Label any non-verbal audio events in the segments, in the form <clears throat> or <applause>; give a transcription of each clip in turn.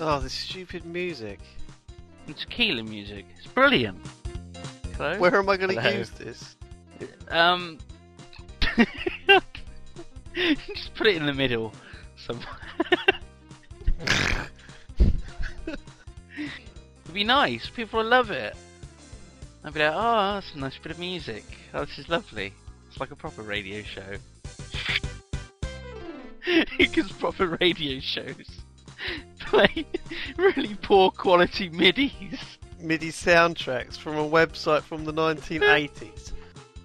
Oh, this stupid music. It's tequila music. It's brilliant. Hello? Where am I going to use this? Um. <laughs> just put it in the middle. Somewhere. <laughs> It'd be nice. People will love it. I'd be like, oh, that's a nice bit of music. Oh, this is lovely. It's like a proper radio show. <laughs> Because proper radio shows play <laughs> really poor quality MIDIs. MIDI soundtracks from a website from the 1980s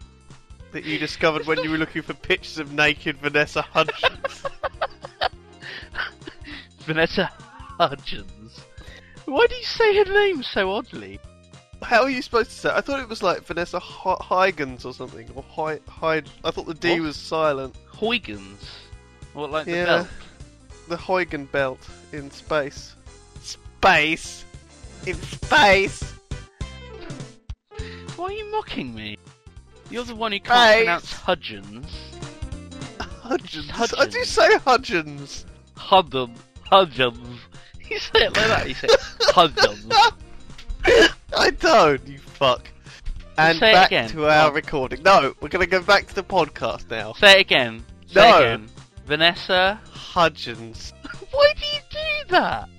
<laughs> that you discovered when you were looking for pictures of naked Vanessa Hudgens. <laughs> Vanessa Hudgens. Why do you say her name so oddly? How are you supposed to say? it? I thought it was like Vanessa Hy- Huygens or something, or Hy- Hyde. I thought the D What? was silent. Huygens. What, like Yeah. the belt? The Huygen belt in space. Space. In space. Why are you mocking me? You're the one who can't Space. pronounce Hudgens. Hudgens. I Hudgens. do say Hudgens. Hudgens. Hudgens. You say it like that. You say Hudgens. <laughs> I don't, you fuck. And say it back again. to our Come recording. No, we're going to go back to the podcast now. Say it again. Say No. it again. Vanessa. Hudgens. <laughs> Why do you do that?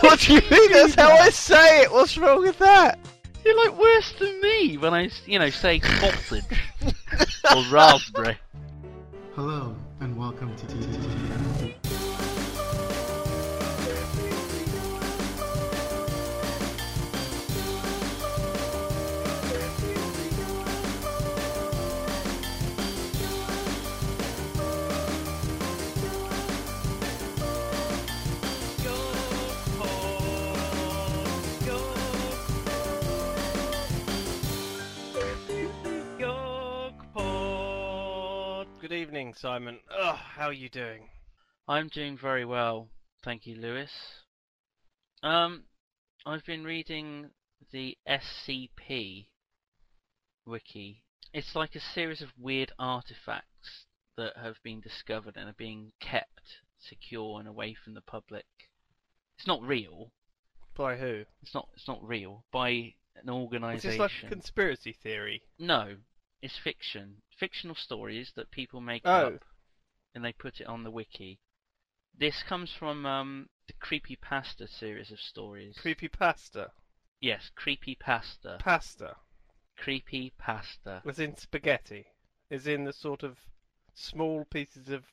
what do you mean? That's how I say it. What's wrong with that? You're like worse than me when I, you know, say sausage <laughs> or raspberry. Hello, and welcome to Good evening, Simon. Ugh, how are you doing? I'm doing very well, thank you, Lewis. Um, I've been reading the SCP wiki. It's like a series of weird artifacts that have been discovered and are being kept secure and away from the public. It's not real. By who? It's not. It's not real by an Is this organisation. like a conspiracy theory? No, it's fiction. Fictional stories that people make Oh. up and they put it on the wiki. This comes from um, the Creepypasta series of stories. Creepy pasta. yes, Creepypasta. Pasta. Creepypasta. As in spaghetti. As in the sort of small pieces of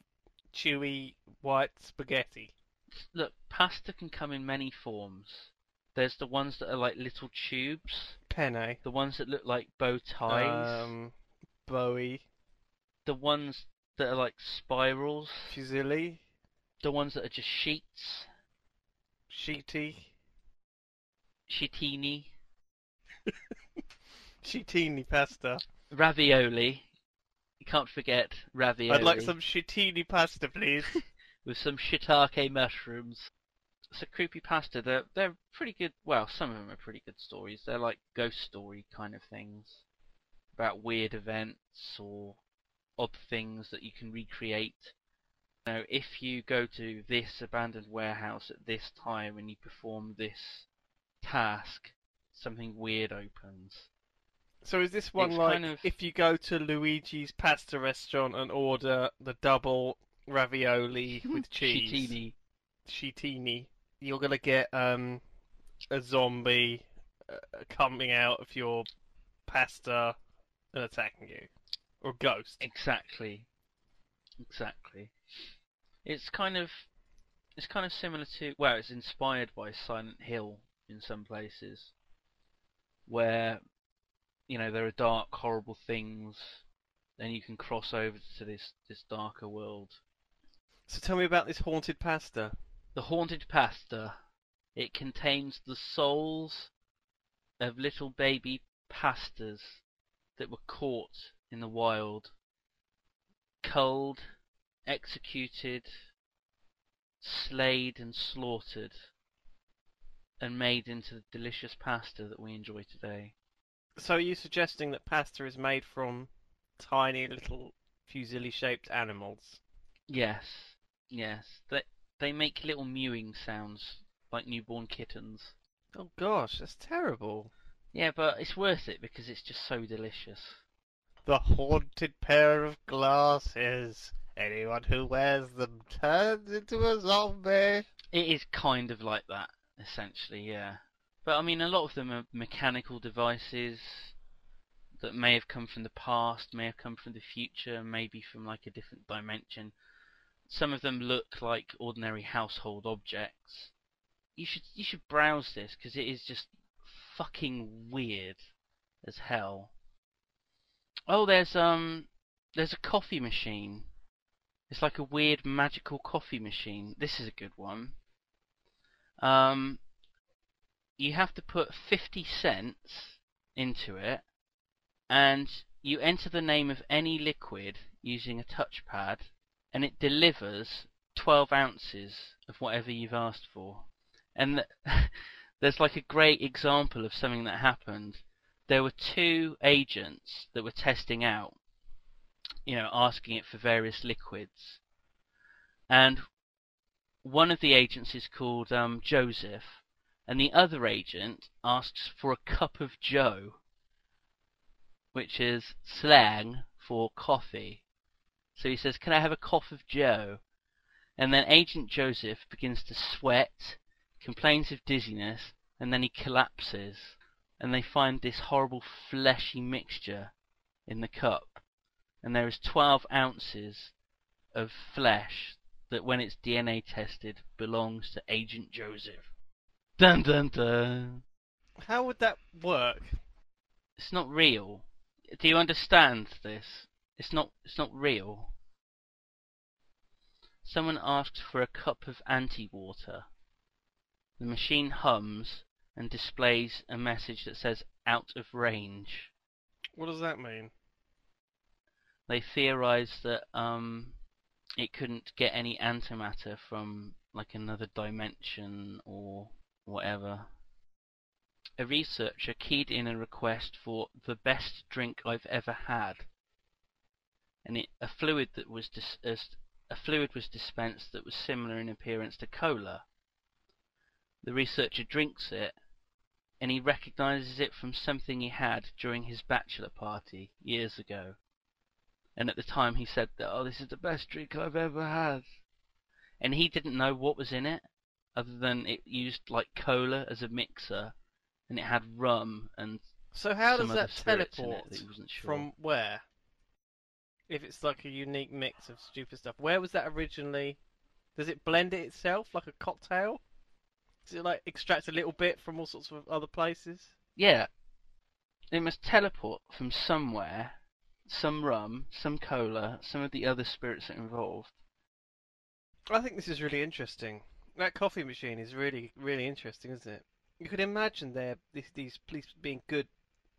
chewy white spaghetti. Look, pasta can come in many forms. There's the ones that are like little tubes, Penne. the ones that look like bow ties, Um, Bowie. the ones that are like spirals, Fusilli. the ones that are just sheets, Sheety. shitini, <laughs> Sheetini pasta. ravioli. You can't forget ravioli. I'd like some sheetini pasta, please. <laughs> with some shiitake mushrooms. So creepypasta, they're they're pretty good. Well, some of them are pretty good stories. They're like ghost story kind of things about weird events or odd things that you can recreate. You know, if you go to this abandoned warehouse at this time and you perform this task, something weird opens. So is this one It's like kind of- if you go to Luigi's pasta restaurant and order the double ravioli <laughs> with cheese, Shitini. sheetini, you're gonna get um a zombie uh, coming out of your pasta and attacking you, or ghost. Exactly. Exactly. It's kind of it's kind of similar to well, it's inspired by Silent Hill in some places where you know there are dark horrible things then you can cross over to this this darker world. So tell me about this haunted pasta. The haunted pasta it contains the souls of little baby pastas that were caught in the wild, culled, executed, slayed and slaughtered, and made into the delicious pasta that we enjoy today. So are you suggesting that pasta is made from tiny little fusilli-shaped animals? Yes, yes. They they make little mewing sounds like newborn kittens. Oh gosh, that's terrible. Yeah, but it's worth it because it's just so delicious. The haunted pair of glasses. Anyone who wears them turns into a zombie. It is kind of like that, essentially, yeah. But I mean, a lot of them are mechanical devices that may have come from the past, may have come from the future, maybe from like a different dimension. Some of them look like ordinary household objects. You should you should browse this because it is just fucking weird as hell. Oh, there's um there's a coffee machine. It's like a weird magical coffee machine. This is a good one. Um, you have to put 50 cents into it, and you enter the name of any liquid using a touchpad, and it delivers 12 ounces of whatever you've asked for. And th- <laughs> there's like a great example of something that happened. There were two agents that were testing out, you know, asking it for various liquids. And one of the agents is called um, Joseph, and the other agent asks for a cup of Joe, which is slang for coffee. So he says, Can I have a cup of Joe? And then Agent Joseph begins to sweat, complains of dizziness, and then he collapses. And they find this horrible fleshy mixture in the cup. And there is 12 ounces of flesh that, when it's DNA tested, belongs to Agent Joseph. Dun dun dun. How would that work? It's not real. Do you understand this? It's not. It's not real. Someone asks for a cup of anti-water. The machine hums and displays a message that says "out of range." What does that mean? They theorize that um, it couldn't get any antimatter from like another dimension or whatever. A researcher keyed in a request for the best drink I've ever had, and it, a fluid that was dis, a fluid was dispensed that was similar in appearance to cola. The researcher drinks it, and he recognizes it from something he had during his bachelor party years ago. And at the time he said that, oh, this is the best drink I've ever had. And he didn't know what was in it, other than it used like cola as a mixer, and it had rum and So how some does other that spirits in it teleport that he wasn't sure. from where? If it's like a unique mix of stupid stuff, where was that originally? Does it blend it itself like a cocktail? Does it like extract a little bit from all sorts of other places? Yeah. It must teleport from somewhere, some rum, some cola, some of the other spirits that are involved. I think this is really interesting. That coffee machine is really, really interesting, isn't it? You could imagine there these these police being good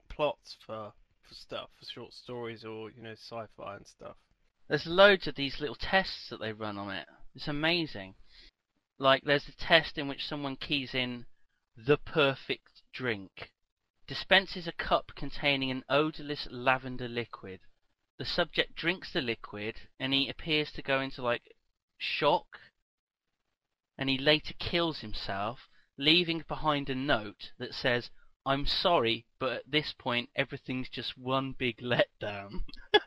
plots for for stuff, for short stories or you know sci-fi and stuff. There's loads of these little tests that they run on it. It's amazing. Like there's a test in which someone keys in the perfect drink. Dispenses a cup containing an odorless lavender liquid. The subject drinks the liquid and he appears to go into like shock and he later kills himself, leaving behind a note that says, I'm sorry, but at this point everything's just one big letdown. <laughs>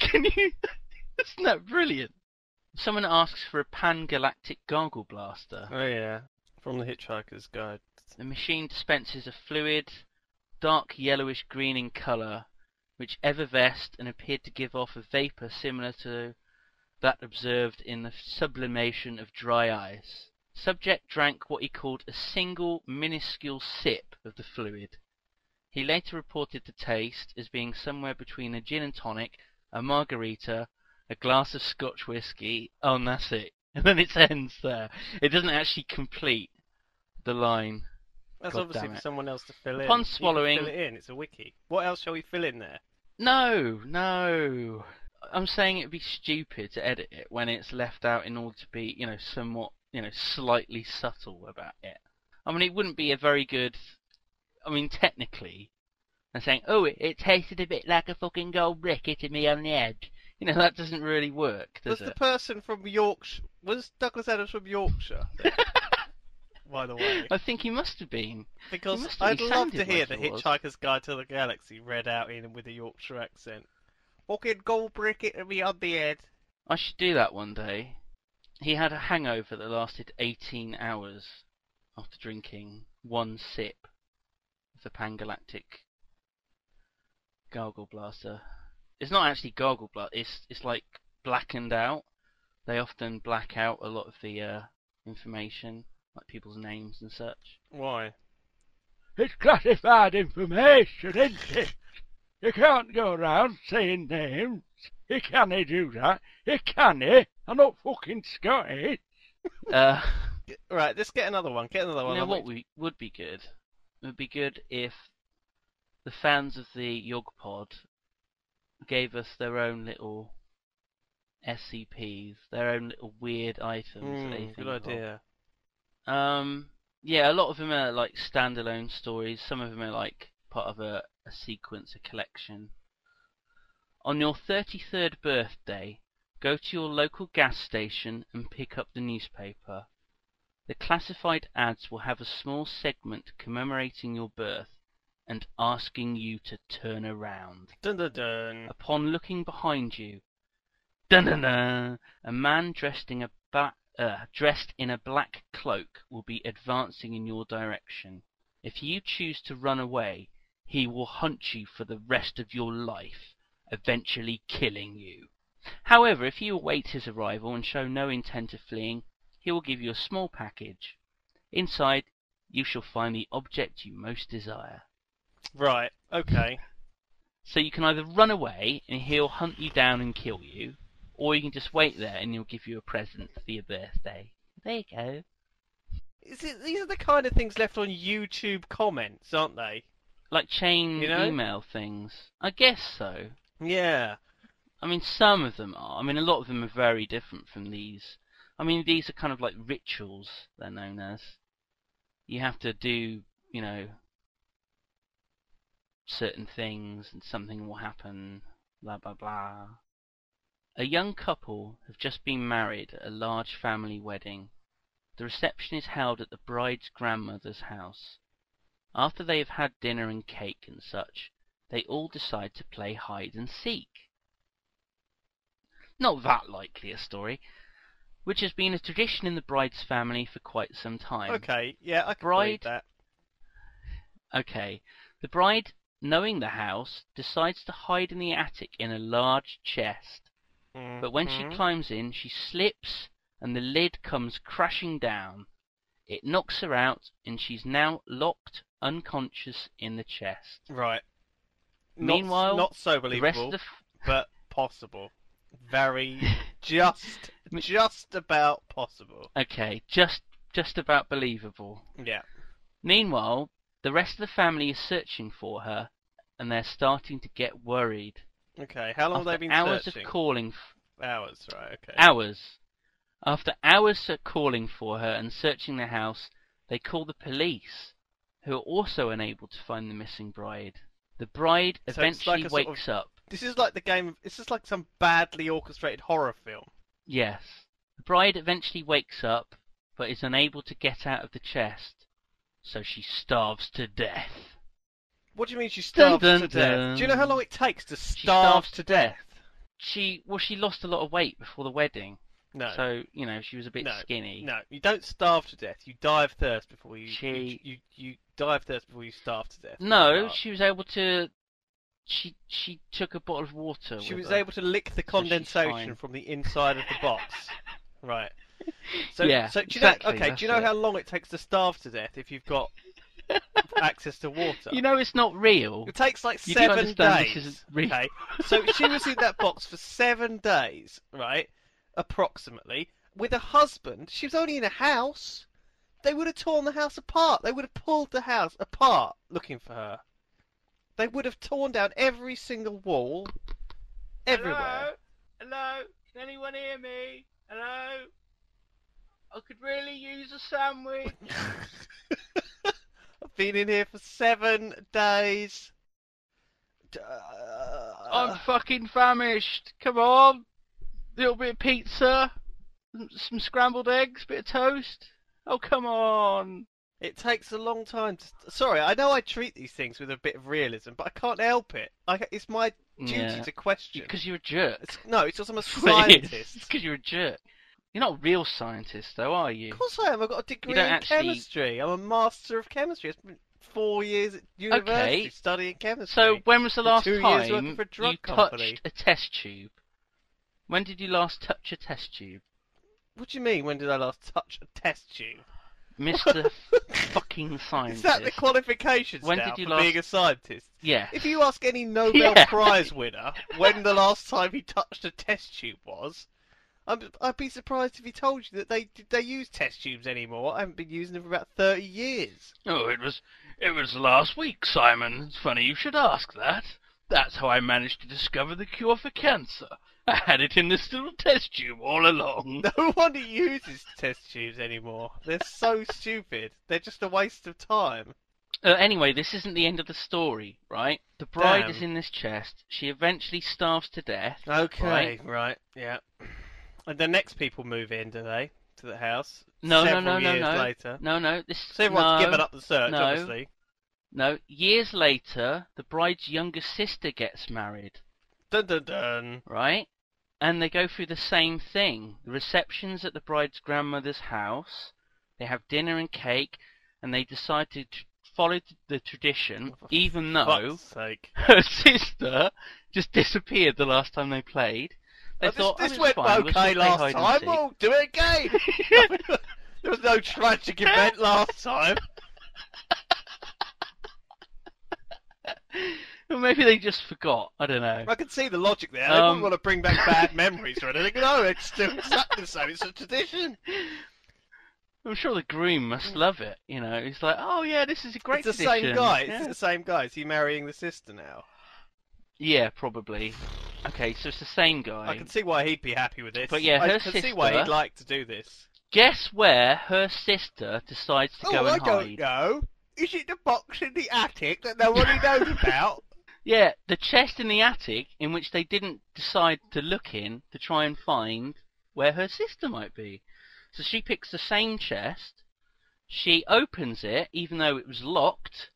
Can you? <laughs> Isn't that brilliant? Someone asks for a pan-galactic gargle blaster. Oh yeah, from the Hitchhiker's Guide. The machine dispenses a fluid, dark yellowish green in colour, which effervesced and appeared to give off a vapour similar to that observed in the sublimation of dry ice. Subject drank what he called a single minuscule sip of the fluid. He later reported the taste as being somewhere between a gin and tonic, a margarita, a glass of Scotch whisky. Oh, and that's it. <laughs> And then it ends there. It doesn't actually complete the line. That's God obviously for someone else to fill in. Upon swallowing- fill it in. It's a wiki. What else shall we fill in there? No, no. I'm saying it'd be stupid to edit it when it's left out in order to be, you know, somewhat, you know, slightly subtle about it. I mean, it wouldn't be a very good. I mean, technically, I'm saying, oh, it, it tasted a bit like a fucking gold brick hitting me on the edge. You know, that doesn't really work, does Does the person from Yorkshire, Was Douglas Adams from Yorkshire? <laughs> By the way, I think he must have been. because must have- I'd he love to sounded hear like the he was. Hitchhiker's Guide to the Galaxy read out in with a Yorkshire accent. Fucking gold brick it to me on the head. I should do that one day. He had a hangover that lasted 18 hours after drinking one sip of the Pangalactic Gargle Blaster. It's not actually Gargle Blaster, it's, it's like blackened out. They often black out a lot of the uh, information, like people's names and such. Why? It's classified information, isn't it? You can't go around saying names. You can't do that. You can't. I'm not fucking Scottish. Uh, <laughs> Right, let's get another one. Get another you one. know I'm what we, would be good? It would be good if the fans of the Yogpod gave us their own little SCPs, their own little weird items think good of. idea. Um, yeah, a lot of them are like standalone stories. Some of them are like part of a, a sequence, a collection. On your 33rd birthday, go to your local gas station and pick up the newspaper. The classified ads will have a small segment commemorating your birth and asking you to turn around. Dun dun dun. Upon looking behind you, dun dun dun, a man dressed in a uh, dressed in a black cloak will be advancing in your direction. If you choose to run away, he will hunt you for the rest of your life, eventually killing you. However, if you await his arrival and show no intent of fleeing, he will give you a small package. Inside, you shall find the object you most desire. Right. Okay. So you can either run away and he'll hunt you down and kill you, or you can just wait there and he'll give you a present for your birthday. There you go. Is it, these are the kind of things left on YouTube comments, aren't they? Like chain You know? email things. I guess so. Yeah. I mean, some of them are. I mean, a lot of them are very different from these. I mean, these are kind of like rituals, they're known as. You have to do, you know, certain things and something will happen, blah blah blah. A young couple have just been married at a large family wedding. The reception is held at the bride's grandmother's house. After they have had dinner and cake and such, they all decide to play hide and seek. Not that likely a story, which has been a tradition in the bride's family for quite some time. Okay. Yeah, I can Bride- that. Okay. The bride, knowing the house, decides to hide in the attic in a large chest. But when she Mhm. climbs in, she slips and the lid comes crashing down. It knocks her out and she's now locked unconscious in the chest. Right. Not, Meanwhile, not so believable, the f- but possible. Very <laughs> just, just about possible. Okay, just just about believable. Yeah. Meanwhile, the rest of the family is searching for her and they're starting to get worried. Okay. How long have they been hours searching? of calling f- Hours. Right. Okay. hours. After hours of calling for her and searching the house, they call the police, who are also unable to find the missing bride. The bride So eventually like a sort of- wakes up. This is like the game. Of, this is like some badly orchestrated horror film. Yes. The bride eventually wakes up, but is unable to get out of the chest, so she starves to death. What do you mean she starved dun, to death? Do you know how long it takes to She starve starves to death? She well, she lost a lot of weight before the wedding, No. so you know she was a bit No, skinny. No, you don't starve to death. You die of thirst before you. She- You, you, you die of thirst before you starve to death. No, she was able to. She she took a bottle of water. She with was her. able to lick the she's condensation fine. from the inside of the box. <laughs> right. So, Yeah, so do you exactly, know? Okay, do you know it. how long it takes to starve to death if you've got access to water? You know it's not real. It takes like You seven days. this isn't real. Okay, so she was in that box for seven days, right? Approximately. With a husband, she was only in a house. They would have torn the house apart. They would have pulled the house apart looking for her. They would have torn down every single wall, everywhere. Hello? Can anyone hear me? Hello? I could really use a sandwich. <laughs> I've been in here for seven days. Uh, I'm fucking famished. Come on, A little bit of pizza. Some- scrambled eggs, bit of toast. Oh come on! It takes a long time to. Sorry, I know I treat these things with a bit of realism, but I can't help it. I, it's my duty Yeah. to question. Because you're a jerk. It's, no, it's just I'm a <laughs> It's scientist. because you're a jerk. You're not a real scientist, though, are you? Of course I am. I've got a degree in actually- chemistry. I'm a master of chemistry. I spent four years at university Okay. studying chemistry. So when was the last two years time working for a drug you company. touched a test tube? When did you last touch a test tube, What do you mean? When did I last touch a test tube? Mister <laughs> Fucking Scientist? Is that the qualifications When now did you for last- being a scientist? yeah. If you ask any Nobel <laughs> Yeah. Prize winner when the last time he touched a test tube was, I'm, I'd be surprised if he told you that they they use test tubes anymore. I haven't been using them for about thirty years. Oh, it was it was last week, Simon. It's funny you should ask that. That's how I managed to discover the cure for cancer. I had it in this little test tube all along. <laughs> No one uses test tubes anymore. They're so stupid. They're just a waste of time. Uh, anyway, this isn't the end of the story, right? The bride Damn. is in this chest. She eventually starves to death. Okay, Right. right, yeah. And the next people move in, do they? To the house? No, no, Several no, no, years no. later. No, no, this. So everyone's no, given up the search, no. obviously. No, years later, the bride's younger sister gets married, Dun dun dun. right? And they go through the same thing. The reception's at the bride's grandmother's house. They have dinner and cake, and they decide to follow the tradition, <laughs> even though her <laughs> sister just disappeared the last time they played. They Oh, thought this "Oh, this went fine, we'll okay last time. seek." We'll do it again. <laughs> there was no tragic event last time. <laughs> Or maybe they just forgot. I don't know. I can see the logic there. They Um, wouldn't want to bring back bad <laughs> memories or anything. No, it's still exactly the same. It's a tradition. I'm sure the groom must love it. You know, he's like, "Oh yeah, this is a great it's the tradition." same guy. Yeah. It's the same guy. Is he marrying the sister now? Yeah, probably. Okay, so it's the same guy. I can see why he'd be happy with this. But yeah, her I can see why he'd like to do this. Guess where her sister decides to oh, go and hide? I don't know. Is it the box in the attic that nobody knows <laughs> about? Yeah, the chest in the attic in which they didn't decide to look in to try and find where her sister might be. So she picks the same chest, she opens it even though it was locked,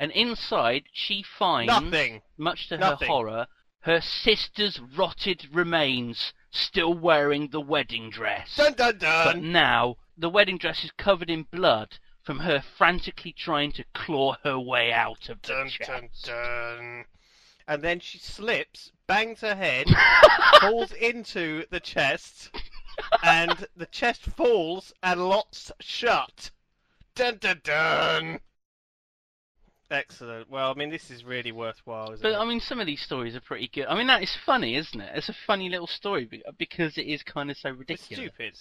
and inside she finds, Nothing. much to Nothing. her horror, her sister's rotted remains still wearing the wedding dress. Dun dun But now the wedding dress is covered in blood from her frantically trying to claw her way out of the Dun chest. dun dun. And then she slips, bangs her head, <laughs> falls into the chest, and the chest falls and locks shut. Dun dun dun. Excellent. Well, I mean, this is really worthwhile, isn't But it? I mean, some of these stories are pretty good. I mean, that is funny, isn't it? It's a funny little story because it is kind of so it's ridiculous. stupid.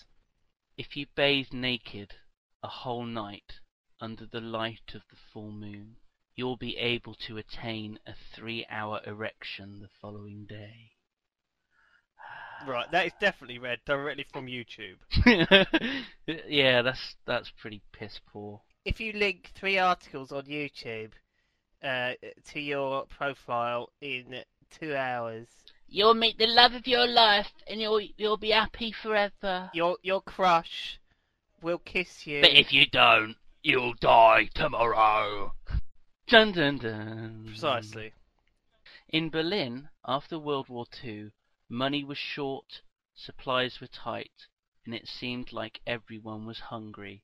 If you bathe naked a whole night under the light of the full moon, you'll be able to attain a three-hour erection the following day. <sighs> Right, that is definitely read directly from YouTube. <laughs> yeah, that's that's pretty piss poor. If you link three articles on YouTube uh, to your profile in two hours, You'll meet the love of your life, and you'll you'll be happy forever. your your crush will kiss you. But if you don't, you'll die tomorrow. Dun dun dun. Precisely. In Berlin, after World War II, money was short, supplies were tight, and it seemed like everyone was hungry.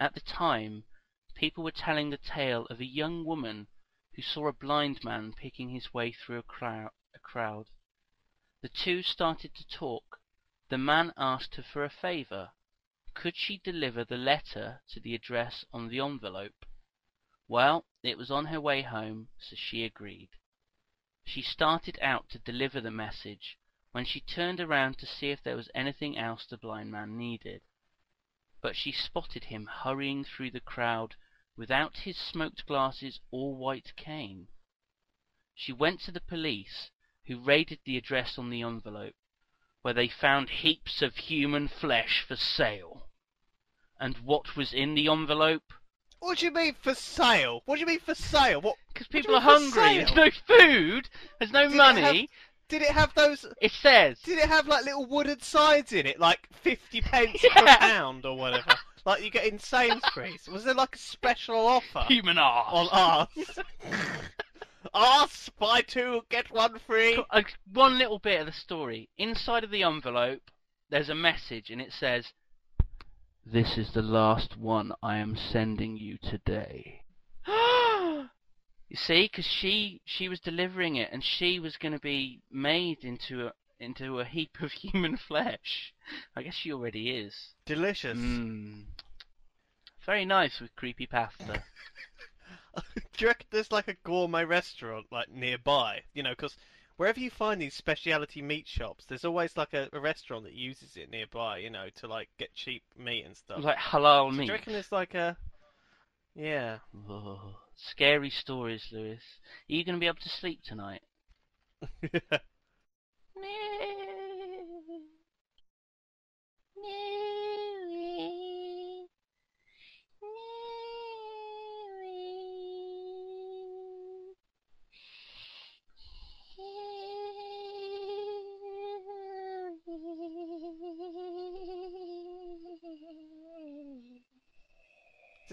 At the time, people were telling the tale of a young woman who saw a blind man picking his way through a, crow- a crowd. The two started to talk. The man asked her for a favor. Could she deliver the letter to the address on the envelope? Well, it was on her way home, so she agreed. She started out to deliver the message when she turned around to see if there was anything else the blind man needed. But she spotted him hurrying through the crowd without his smoked glasses or white cane. She went to the police, who raided the address on the envelope, where they found heaps of human flesh for sale. And what was in the envelope? What do you mean for sale? What do you mean for sale? What? Because people are hungry. There's no food. There's no Did money. Have- Did it have those? It says Did it have like little wooden signs in it, like fifty pence <laughs> per pound or whatever, like you get in Sainsbury's? Was there like a special offer human arse. on arse? <laughs> arse, buy two get one free. Uh, one little bit of the story. Inside of the envelope, there's a message, and it says, "This is the last one I am sending you today." You see, because she she was delivering it, and she was going to be made into a into a heap of <laughs> human flesh. I guess she already is. Delicious. Mm. Very nice with creepy pasta. <laughs> Do you reckon there's like a gourmet restaurant like nearby? You know, because wherever you find these specialty meat shops, there's always like a, a restaurant that uses it nearby. You know, to like get cheap meat and stuff. like halal So do meat. you reckon there's like a yeah? Oh, scary stories, Lewis. Are you going to be able to sleep tonight? <laughs>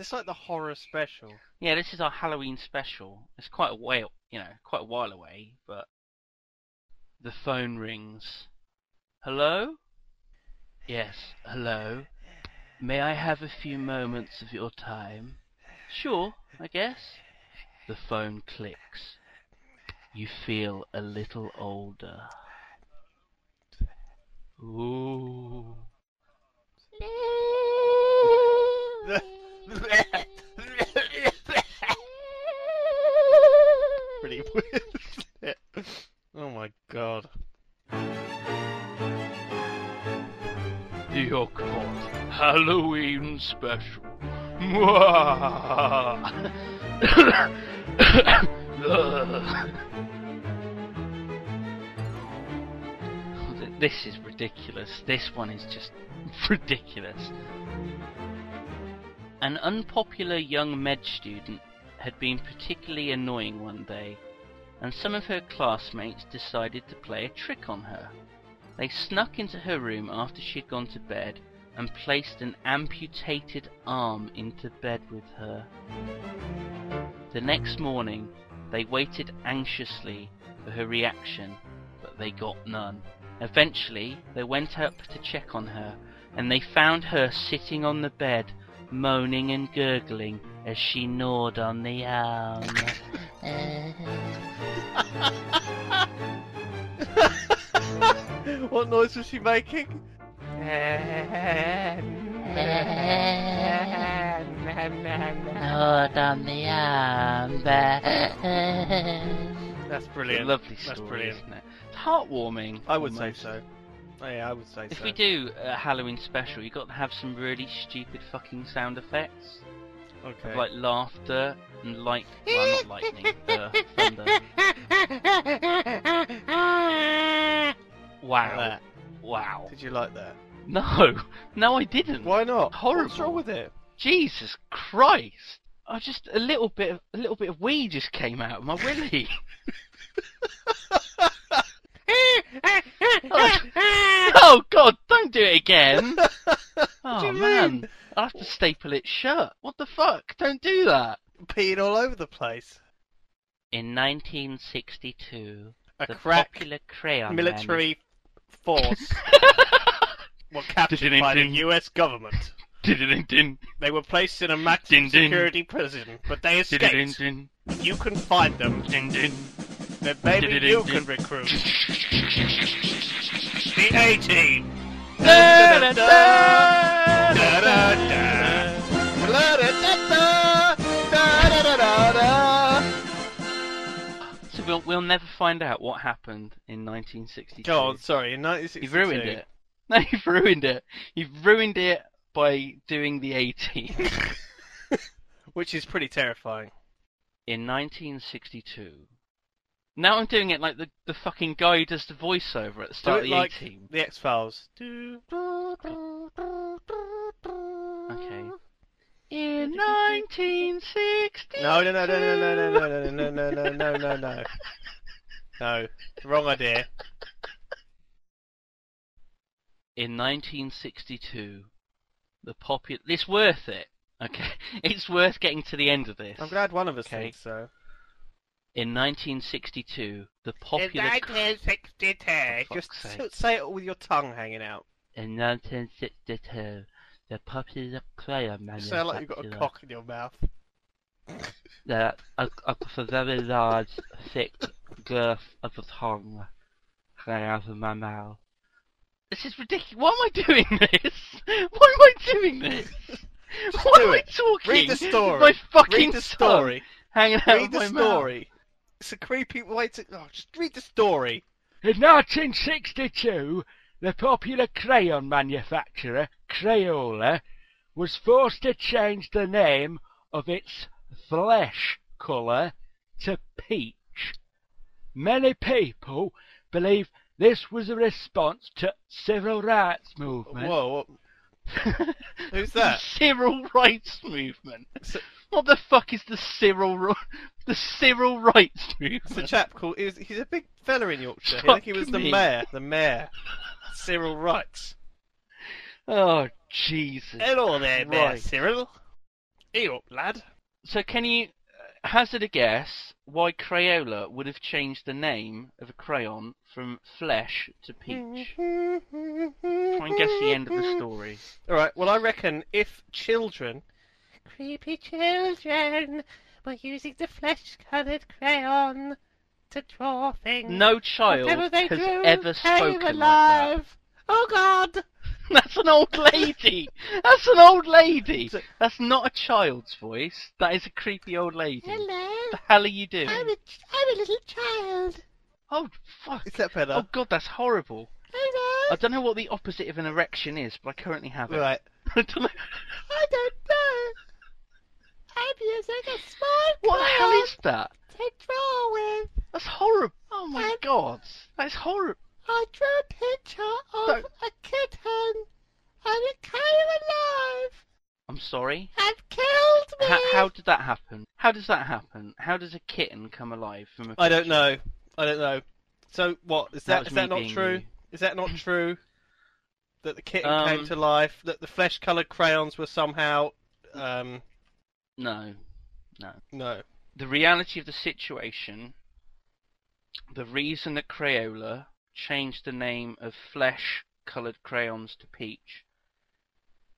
It's like the horror special. Yeah, this is our Halloween special. It's quite a while, you know, quite a while away, but the phone rings. Hello? Yes, hello. May I have a few moments of your time? Sure, I guess. The phone clicks. You feel a little older. Ooh. <laughs> <laughs> Pretty weird. <laughs> oh my god. The occult Halloween special. Mwah! This is ridiculous. This one is just ridiculous. An unpopular young med student had been particularly annoying one day, and some of her classmates decided to play a trick on her. They snuck into her room after she'd gone to bed and placed an amputated arm into bed with her. The next morning, they waited anxiously for her reaction, but they got none. Eventually, they went up to check on her, and they found her sitting on the bed, moaning and gurgling as she gnawed on the arm. <laughs> what noise was she making? gnawed on the arm. That's brilliant. lovely That's brilliant. isn't it? It's heartwarming. I would say so. Oh, yeah, I would say If so. we do a Halloween special, you've got to have some really stupid fucking sound effects, okay. of like laughter and light. Well, not <laughs> lightning, uh, thunder. Like Wow, that. wow. Did you like that? No, no, I didn't. Why not? Horrible. What's wrong with it? Jesus Christ! I just a little bit, of, a little bit of wee just came out of my willy. <laughs> <laughs> oh God! Don't do it again. <laughs> Oh do you man, mean? I will have to staple it shut. What the fuck? Don't do that. Peeing all over the place. In 1962, A the crack popular crayon military force <laughs> were captured Ding, by the. U.S. government. They were placed in a maximum Ding, ding. security prison, but they escaped. You can find them. Din-din. Maybe you can recruit. The A-Team. So we'll, we'll never find out what happened in 1962. Go on, sorry, in 1962. You've ruined it. <laughs> No, you've ruined it. You've ruined it by doing the 18. <laughs> Which is pretty terrifying. in 1962. Now I'm doing it like the, the fucking guy who does the voiceover at the start of the like 18. the X-Files. Okay. In 1960. No, no, no, no, no, no, no, no, no, no, no, no, no, no. No, wrong idea. In 1962, the popular. It's worth it. Okay, it's worth getting to the end of this. I'm glad one of us Okay. thinks so. In 1962, the popular. cr- 1962. For Just fuck's sake. say it with your tongue hanging out. In 1962, the popular crayon You sound like you've got a cock in your mouth. <laughs> that a, a, a very large, thick girth of a tongue hanging out of my mouth. This is ridiculous. Why am I doing this? <laughs> Why am I doing <laughs> this? Why do am I talking? Read the story. My fucking Read the story. hanging out Read of the my mouth. It's a creepy way to. Oh, just read the story. In 1962, the popular crayon manufacturer, Crayola, was forced to change the name of its flesh colour to peach. Many people believe this was a response to civil rights movement. Whoa, <laughs> Who's that? Civil rights movement. So- What the fuck is the Cyril ri- <laughs> the Cyril rights movement? It's a chap called. He's, he's a big fella in Yorkshire. I think he was the me. mayor. The mayor. Cyril Wright. Oh Jesus! Hello there, Mayor Wright. Cyril. Hey up, lad. So can you uh, hazard a guess why Crayola would have changed the name of a crayon from flesh to peach? Try and guess the end of the story. Alright, well, I reckon if children. Creepy children were using the flesh coloured crayon to draw things. No child Whatever they has drew ever came spoken like that. alive. Oh god! <laughs> That's an old lady. That's an old lady. That's not a child's voice. That is a creepy old lady. What Hello. the hell are you doing? I'm a, I'm a little child. Oh fuck! Is that better? Oh god, that's horrible. Hello. I don't know what the opposite of an erection is, but I currently have it. Right. <laughs> I don't know. I don't know. I'm using a small What the hell is that? to draw with. That's horrible. Oh my Um, god. That's horrible. I drew a picture of Don't- a kitten, and it came alive I'm sorry. and killed me. How, how did that happen? How does that happen? How does a kitten come alive from a I don't know. I don't know. So what is that? was Is that not true? you. Is that not <laughs> true? That the kitten Um, came to life. That the flesh-coloured crayons were somehow. Um, No. no. No. The reality of the situation, the reason that Crayola changed the name of flesh coloured crayons to peach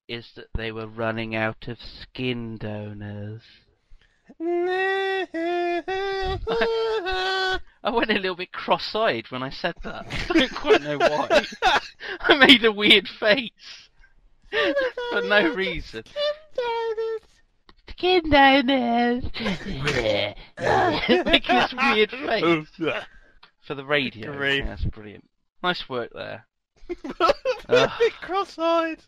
is that they were running out of skin donors. <laughs> I went a little bit cross-eyed when I said that. <laughs> I don't quite know why. <laughs> I made a weird face. For no reason. Skin donors. Making this weird <laughs> face. Oh, For the radio. Yeah, that's brilliant. Nice work there. <laughs> a cross-eyed.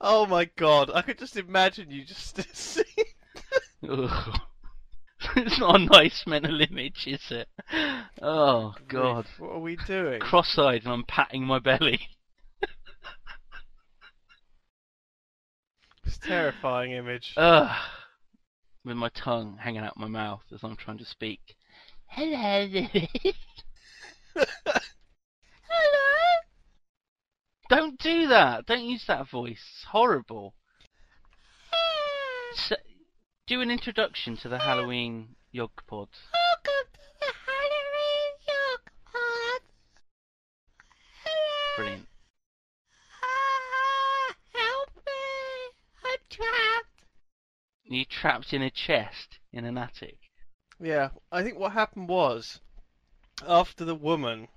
Oh my god! I could just imagine you just <laughs> seeing. It's not a nice mental image, is it? Oh, God. What are we doing? Cross-eyed and I'm patting my belly. It's a terrifying image. Ugh. With my tongue hanging out my mouth as I'm trying to speak. Hello. <laughs> Hello. Don't do that. Don't use that voice. It's horrible. <laughs> S do an introduction to the Halloween Yog Pod. Welcome to the Halloween York Pod. Hello. Brilliant. Ah, help me! I'm trapped. You trapped in a chest in an attic. Yeah, I think what happened was after the woman,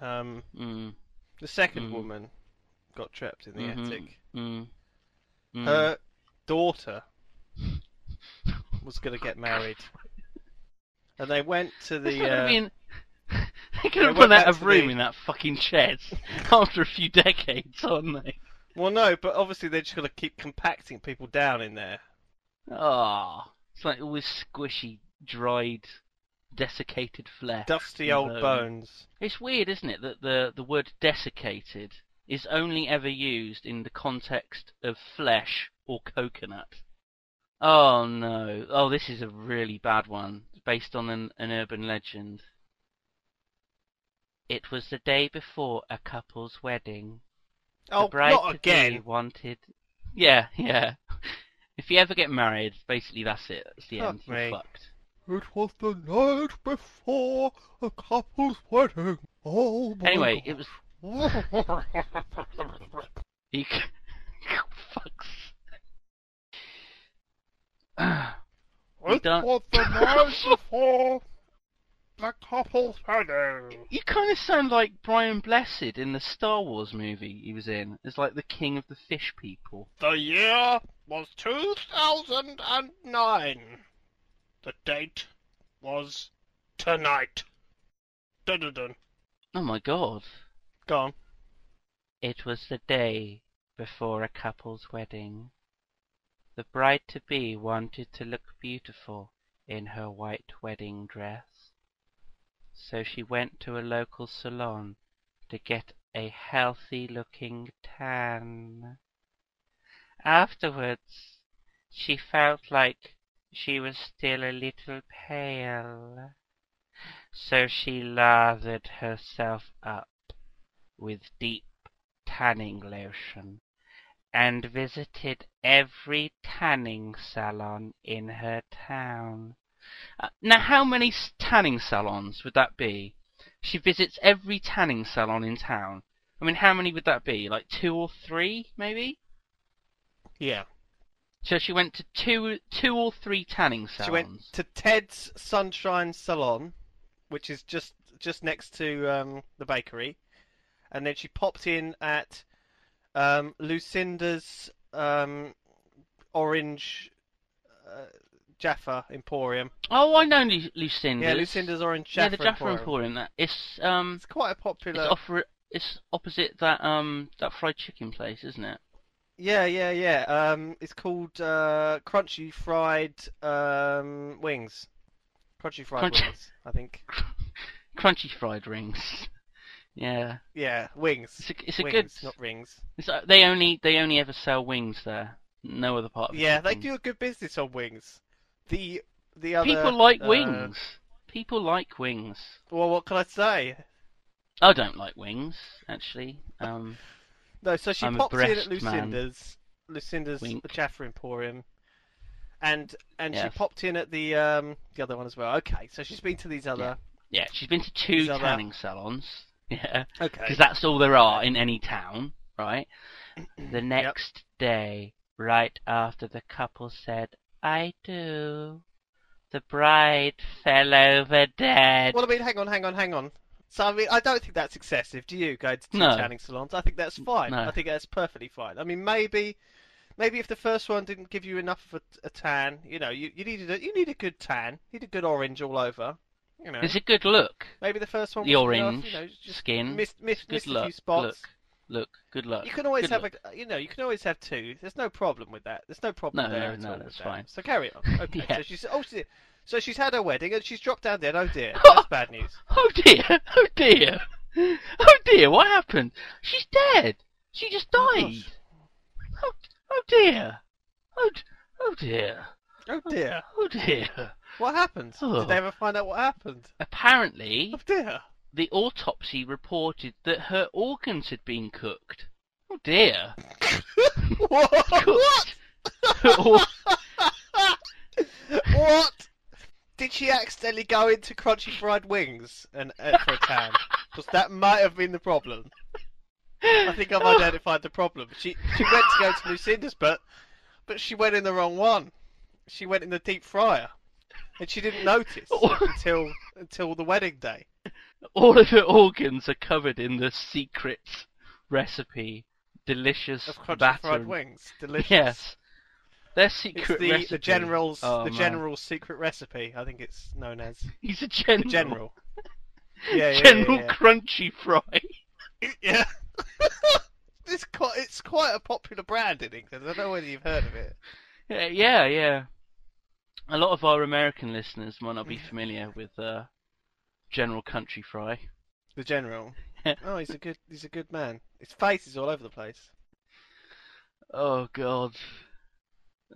um, Mm. the second Mm. woman, got trapped in the Mhm. attic. Mm. Mm. Her daughter was going to get married, and they went to the. Uh, in- They're <laughs> they gonna run out of room the- in that fucking chest <laughs> after a few decades, <laughs> aren't they? Well, no, but obviously they're just going to keep compacting people down in there. Ah, it's like all this squishy, dried, desiccated flesh. Dusty old bone. bones. It's weird, isn't it, that the the word desiccated is only ever used in the context of flesh or coconut. Oh no! Oh, this is a really bad one, based on an, an urban legend. It was the day before a couple's wedding. Oh, the bride not again. wanted. Yeah, yeah. If you ever get married, basically that's it. That's the Fuck end. You're fucked. It was the night before a couple's wedding. Oh my Anyway, it was. <laughs> You c- <laughs> fucks. <sighs> it don't- was the night <laughs> before the couple's wedding. you kind of sound like Brian Blessed in the Star Wars movie he was in. It's like the king of the fish people. The year was 2009. The date was tonight. Dun dun dun. Oh my god. Gone. It was the day before a couple's wedding. The bride to be wanted to look beautiful in her white wedding dress. So she went to a local salon to get a healthy looking tan. Afterwards, she felt like she was still a little pale. So she lathered herself up with deep tanning lotion and visited every tanning salon in her town. Uh, now, how many tanning salons would that be? She visits every tanning salon in town. I mean, how many would that be? Like two or three, maybe? Yeah. So she went to two, two or three tanning salons. She went to Ted's Sunshine Salon, which is just just next to um, the bakery, and then she popped in at um, Lucinda's um, Orange uh, Jaffa Emporium. oh, I know Lu- Lucinda's. Yeah, Lucinda's Orange Yeah, Jaffa, the Jaffa Emporium. Emporium. That it's um, It's quite a it's popular. offer, it's opposite that um, that fried chicken place, isn't it? Yeah, yeah, yeah. Um, it's called uh, Crunchy Fried um, Wings. Crunchy Fried Crunchy- Wings, I think. <laughs> Crunchy fried rings. <laughs> yeah, Yeah, wings. it's a, it's a wings, good. not rings. It's, uh, they only they only ever sell wings there. No other part of the Yeah, they do a good business on wings. The the other People like uh, wings. People like wings. Well, what can I say? I don't like wings, actually. Um, <laughs> No, so she I'm popped in at breast man. Lucinda's, Lucinda's Wink. Jaffa Emporium, and and she popped in at the um the other one as well. Okay, so she's been to these other. yeah, she's been to two These other- tanning salons. <laughs> Yeah, Okay. because that's all there are in any town, right? <clears throat> The next day, right after the couple said, I do, the bride fell over dead. Well, I mean, hang on, hang on, hang on. So I mean, I don't think that's excessive. Do you go to two No. tanning salons? I think that's fine. No. I think that's perfectly fine. I mean, maybe, maybe if the first one didn't give you enough of a, a tan, you know, you, you needed a you need a good tan, you need a good orange all over. You know, It's a good look. maybe the first one The wasn't enough, orange you know, skin. missed missed, Good missed a few spots. Look. Look. Good luck. You can always Good have look. a, you know, you can always have two. There's no problem with that. There's no problem No, there no, no, that's that. fine. So carry on. <laughs> Okay. Yeah. So she's oh, she, so she's had her wedding and she's dropped down dead. Oh dear, <laughs> that's bad news. Oh dear! <laughs> Oh dear! Oh dear! What happened? She's dead. She just Oh, died. gosh. Oh, oh dear! Oh, oh dear! Oh, oh dear. Oh dear! What happened? Oh. Did they oh. ever find out what happened? Apparently, Oh dear. The autopsy reported that her organs had been cooked. Oh dear! <laughs> what? Cooked. Her <laughs> what? Did she accidentally go into crunchy fried wings and uh, for a tan? Because that might have been the problem. I think I've identified the problem. She she went to go to Lucinda's, but but she went in the wrong one. She went in the deep fryer, and she didn't notice <laughs> until until the wedding day. All of her organs are covered in the secret recipe, delicious Of batter. fried wings, <laughs> delicious. Yes, their secret the, recipe. the general's Oh, the man. general's secret recipe. I think it's known as He's a general. the general. Yeah, yeah, General yeah, Crunchy Fry. <laughs> yeah. yeah. <laughs> it's quite it's quite a popular brand in England. I don't know whether you've heard of it. Yeah, yeah, yeah. A lot of our American listeners might not be familiar with uh, General Country Fry. The general. <laughs> Oh, he's a good he's a good man. His face is all over the place. Oh God.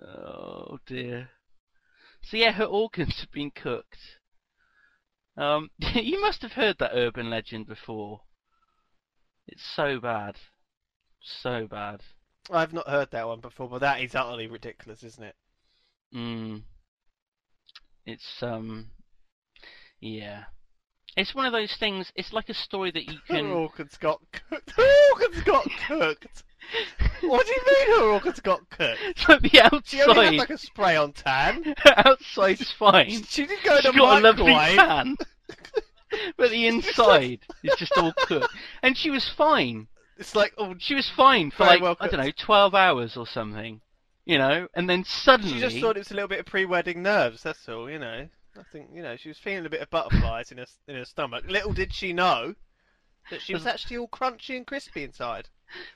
Oh dear. So yeah, her organs have been cooked. Um, <laughs> you must have heard that urban legend before. It's so bad, so bad. I've not heard that one before, but that is utterly ridiculous, isn't it? Mm. It's um, yeah. It's one of those things. It's like a story that you can. Her orchids got cooked. Her orchids got cooked. What do you mean her orchids got cooked? <laughs> Like the She only had outside. like a spray on tan. <laughs> Her Outside's fine. She didn't go in She's the got a lovely microwave. pan. <laughs> but the inside is just all cooked. And she was fine. It's like, oh, She was fine for like well I don't know, twelve hours or something. You know, and then suddenly she just thought it was a little bit of pre-wedding nerves. That's all, you know. I think you know she was feeling a bit of butterflies in her in her stomach. Little did she know that she was actually all crunchy and crispy inside.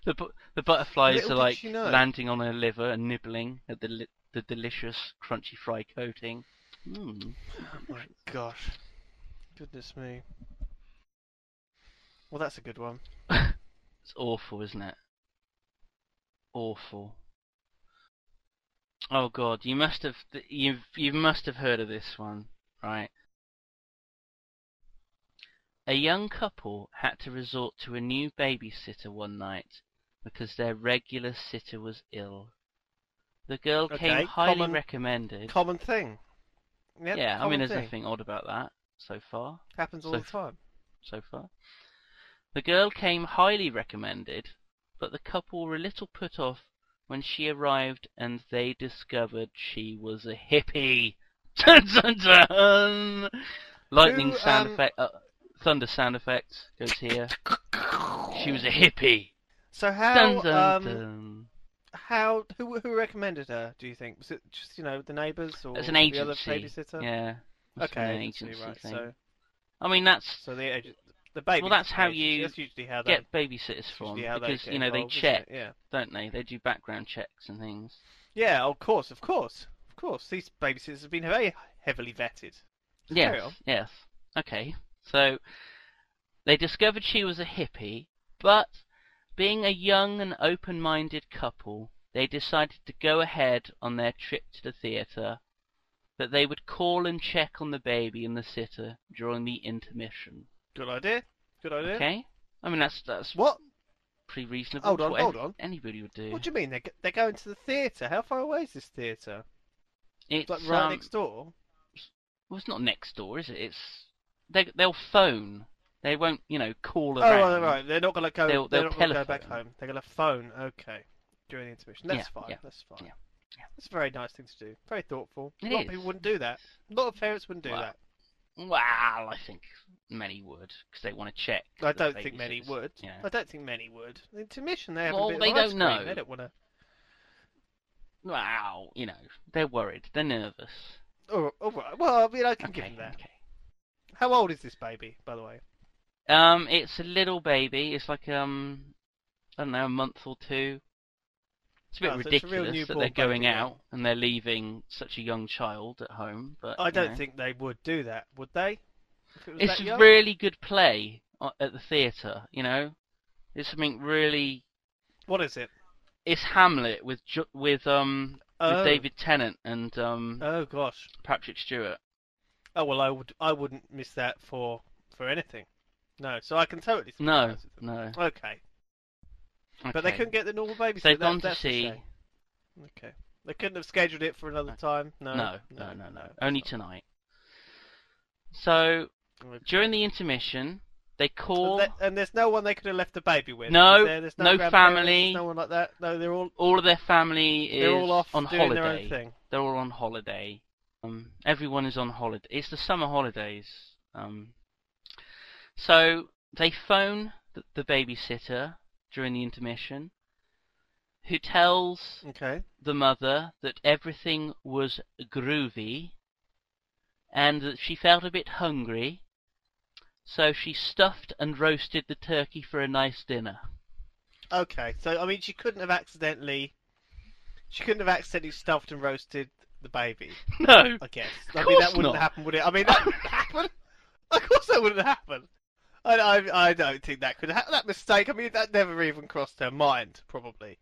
the bu- the butterflies Little are did like she know. landing on her liver and nibbling at the li- the delicious crunchy fry coating. Mm. Oh my gosh, goodness me. Well, that's a good one. <laughs> It's awful, isn't it? Awful. Oh god, you must have th- you you must have heard of this one, right? A young couple had to resort to a new babysitter one night because their regular sitter was ill. The girl Okay, came highly common- recommended. Common thing. Yep, yeah, I mean there's thing. nothing odd about that so far. Happens all so the time. so far. The girl came highly recommended, but the couple were a little put off when she arrived and they discovered she was a hippie. <laughs> Dun dun dun! Lightning Who, sound um, effect, uh, thunder sound effect goes here. She was a hippie. So how Dun dun um dun. how who who recommended her? Do you think was it just you know the neighbours or It's an the other agency. babysitter? Yeah. must have been Okay, agency, agency right. thing. So I mean that's so the agent the baby. that's how you That's usually how they get babysitters from usually how they because you know they involved, check. Yeah. don't they? They do background checks and things. Yeah, of course, of course, of course. These babysitters have been very heavily vetted. Yes, yes. Okay. So they discovered she was a hippie, but being a young and open-minded couple, they decided to go ahead on their trip to the theatre, that they would call and check on the baby and the sitter during the intermission. Good idea. Good idea. Okay? I mean that's that's What? pretty reasonable. Hold It's on, what hold on. Anybody would do. What do you mean? They're, g- they're going to the theatre? How far away is this theatre? It's It's like right um, next door. Well, it's not next door, is it? It's they they'll phone. They won't, you know, call Oh, around. right, right. They're not going to go. They'll- they're they'll not going to go back telephone. home. They're going to phone. Okay. During the intermission. That's Yeah, fine. yeah, That's fine. yeah, yeah. That's a very nice thing to do. Very thoughtful. It a lot is. of people wouldn't do that. A lot of parents wouldn't do Well, that. Well, I think many would because they want to check. I don't think many would. Yeah. I don't think many would. Intermission, they have Well, a bit they of ice don't cream. know. They don't want to. Well, you know, they're worried. They're nervous. Oh, all right. Well, I mean, I can give them that. Okay. How old is this baby, by the way? Um, it's a little baby. It's like um, I don't know, a month or two. It's a bit Oh, so it's a ridiculous that they're going baby out and they're leaving such a young child at home. But I don't know. think they would do that, would they? It was it's really good play at the theatre. You know, it's something really. What is it? It's Hamlet with with um Oh. with David Tennant and um Oh gosh. Patrick Stewart. Oh well, I would. I wouldn't miss that for for anything. No, so I can totally. No, sympathise with them. no. Okay, but they couldn't get the normal babysitter. They've That- gone to see. Okay, they couldn't have scheduled it for another time. No. No, no, no, no. Only tonight. So Okay. during the intermission, they And, call and there's no one they could have left the baby with. No, there? There's no, no family. No one like that. No, they're all all of their family is they're all off on doing their holiday. own thing. They're all on holiday. Um, everyone is on holiday. It's the summer holidays. Um, so they phone the, the babysitter during the intermission, who tells Okay. the mother that everything was groovy, and that she felt a bit hungry, so she stuffed and roasted the turkey for a nice dinner. Okay. So I mean, she couldn't have accidentally. She couldn't have accidentally stuffed and roasted the baby. <laughs> No, I guess. I Of mean, that wouldn't not. happen, would it? I mean, that <laughs> wouldn't happen. Of course, that wouldn't happen. I, I, I don't think that could. That mistake. I mean, that never even crossed her mind. Probably.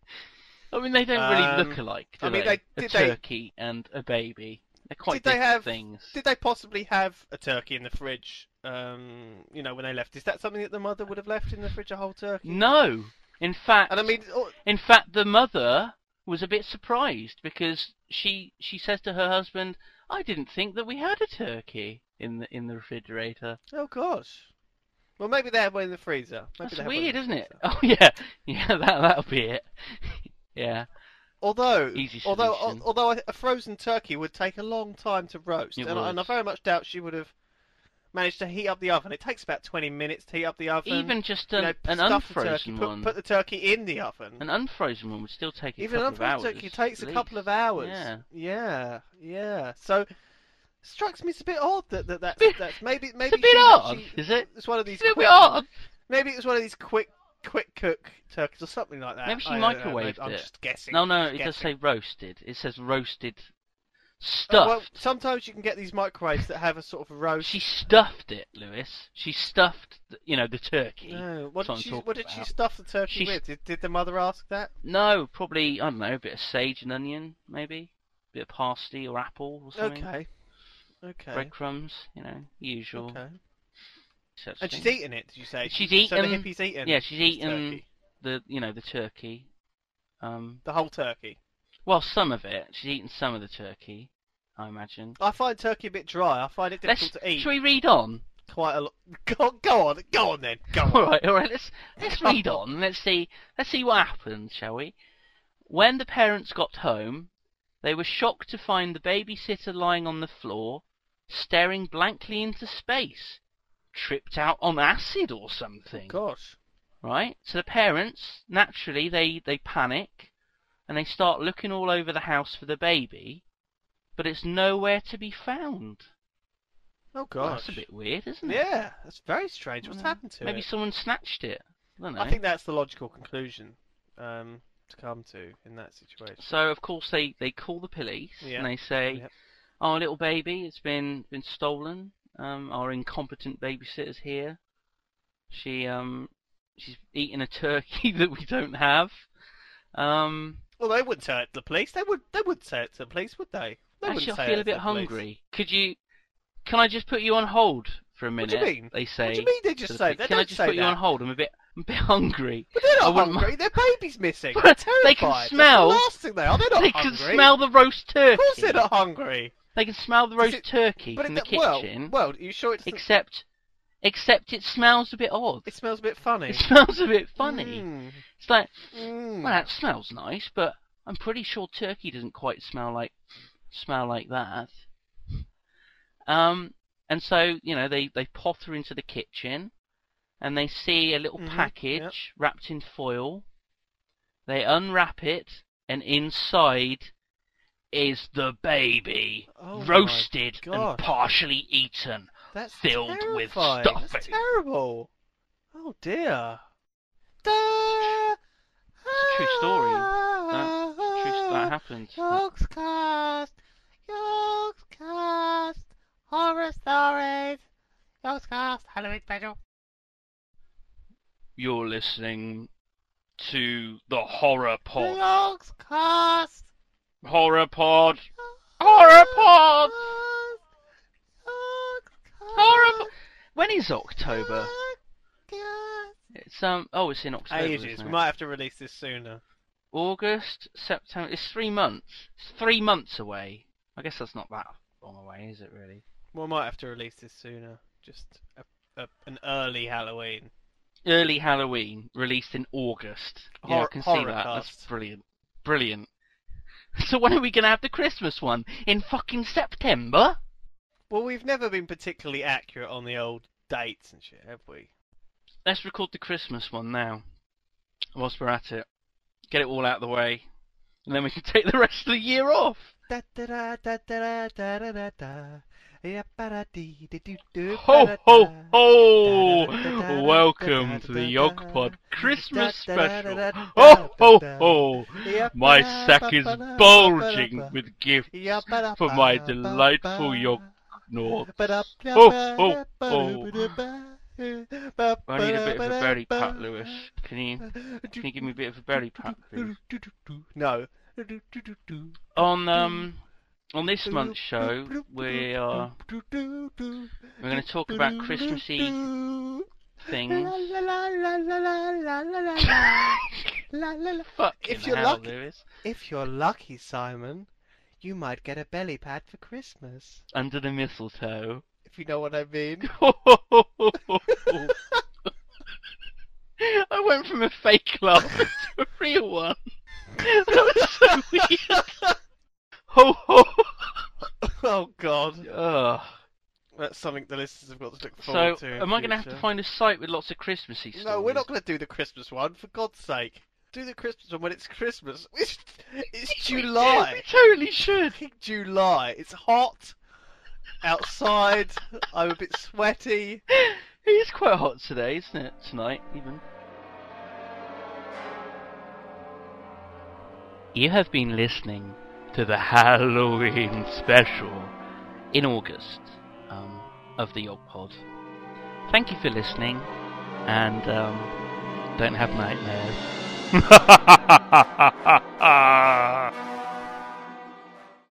I mean they don't really Um, look alike. Do I mean, they? they- a did they- turkey and a baby. They're quite Did they different have- things. Did they possibly have a turkey in the fridge? Um, you know, when they left, is that something that the mother would have left in the fridge? A whole turkey? No. In fact, And I mean, oh, in fact, the mother was a bit surprised because she she says to her husband, "I didn't think that we had a turkey in the in the refrigerator." oh gosh. Well, maybe they have one in the freezer. Maybe That's they have one in weird, isn't it? <laughs> Oh yeah, yeah, that that'll be it. <laughs> yeah, Although, although, although a- frozen turkey would take a long time to roast, and, I, and I very much doubt she would have managed to heat up the oven. It takes about twenty minutes to heat up the oven. even just you an, know, an the turkey, unfrozen put, one. put the turkey in the oven. An unfrozen one would still take a Even couple of unfrozen hours. turkey takes a couple of hours. Yeah. yeah, yeah. So strikes me as a bit odd that, that that's, Bit- that's maybe maybe It's a bit she- odd, she- is it? It's one of these It's a quick, bit odd. maybe it was one of these quick quick cook turkeys or something like that. Maybe she I don't know, microwaved maybe- I'm it. just guessing. No, no, just it does say roasted. It says roasted, Oh, stuffed. well, sometimes you can get these microwaves that have a sort of roast. She stuffed it, Lewis. She stuffed, the, you know, the turkey. No, what did she? What did she stuff the turkey She's- with? Did, did the mother ask that? No, probably I don't know, a bit of sage and onion, maybe, a bit of parsley or apple or something. Okay, okay, Breadcrumbs, you know, usual. okay. such And she's eaten it. Did you say? She's So the eaten- hippie's eaten. Yeah, she's eaten the, you know, the turkey. Um, the whole turkey. well, some of it. She's eaten some of the turkey, I imagine. I find turkey a bit dry. I find it Let's, difficult to eat. Should we read on? Quite a lot. <laughs> Go, go on, go on then. Go on. <laughs> All right, all right. Let's let's read on. Let's see. Let's see what happens, shall we? When the parents got home, they were shocked to find the babysitter lying on the floor, staring blankly into space, tripped out on acid or something. Gosh. Right? So the parents naturally they they panic, and they start looking all over the house for the baby, but it's nowhere to be found. Oh gosh. that's a bit weird, isn't it? Yeah, that's very strange. What's Mm, happened to Maybe it? Maybe someone snatched it. I don't know. I think that's the logical conclusion um, to come to in that situation. So of course they, they call the police Yeah. and they say, Yep. "Our little baby has been been stolen. Um, our incompetent babysitter's here. She um she's eaten a turkey <laughs> that we don't have. Um, Well, they wouldn't say it to the police. They would. They wouldn't say it to the police, would they? They actually, I feel a bit hungry. Could you? Can I just put you on hold for a minute? What do you mean? They say. What do you mean they just say? They Can I just put you on hold? I'm a bit I'm a bit <laughs> hungry. But they're not hungry. Their baby's missing. <laughs> They're they can terrified. That's smell- the last thing they are. They're not they hungry. can smell the roast turkey. Of course, they're not hungry. They can smell the roast it- turkey from the well, kitchen. well, are you sure it's? the- Except, except it smells a bit odd. it smells a bit funny. It smells a bit funny. Mm, It's like, mm. well, that smells nice, but I'm pretty sure turkey doesn't quite smell like smell like that. Um, and so you know they they potter into the kitchen, and they see a little Mhm, package yep. wrapped in foil. They unwrap it, and inside is the baby, Oh roasted and partially eaten. That's filled with terrifying. That's terrible. Oh dear. Da- It's a true story. That, true, that happened. Yogscast, Yogscast, horror stories, Yogscast, Halloween special. You're listening to the Horror Pod. Yogscast, Horror Pod. Horror Pod. Horror. Po- when is October? It's um. Oh, it's in October. Ages. We might have to release this sooner. August, September. It's three months. It's three months away. I guess that's not that long away, is it? Really? We might have to release this sooner. Just a, a, an early Halloween. Early Halloween, released in August. Yeah, I can see that. That's brilliant. Brilliant. <laughs> So when are we gonna have the Christmas one? In fucking September? Well, we've never been particularly accurate on the old dates and shit, have we? Let's record the Christmas one now. Whilst we're at it. Get it all out of the way. And then we can <laughs> take the rest of the year off. Da da da Ho, ho, ho! Welcome to the Yog Pod Christmas special. Ho, ho, ho! My sack is bulging with gifts for my delightful Yog Nords. Ho, ho, ho! I need a bit of a belly pat, Lewis. Can you, can you give me a bit of a belly pat, please? No. On, um... On this month's show, we are we're going to talk about Christmassy things. <laughs> Fucking If you're hell, lucky- Lewis. If you're lucky, Simon, you might get a belly pad for Christmas. Under the mistletoe. If you know what I mean. <laughs> <laughs> I went from a fake laugh to a real one. That was so weird. Ho ho. <laughs> oh God, Ugh. that's something the listeners have got to look So, forward to. in am I going to have future. to find a site with lots of Christmassy stories? No, we're not going to do the Christmas one. For God's sake, do the Christmas one when it's Christmas. <laughs> It's, it's We July. totally should. Fucking July. It's hot outside. <laughs> I'm a bit sweaty. It is quite hot today, isn't it? Tonight, even. You have been listening to the Halloween special in August um, of the Yog Pod. Thank you for listening, and um, don't have nightmares. <laughs>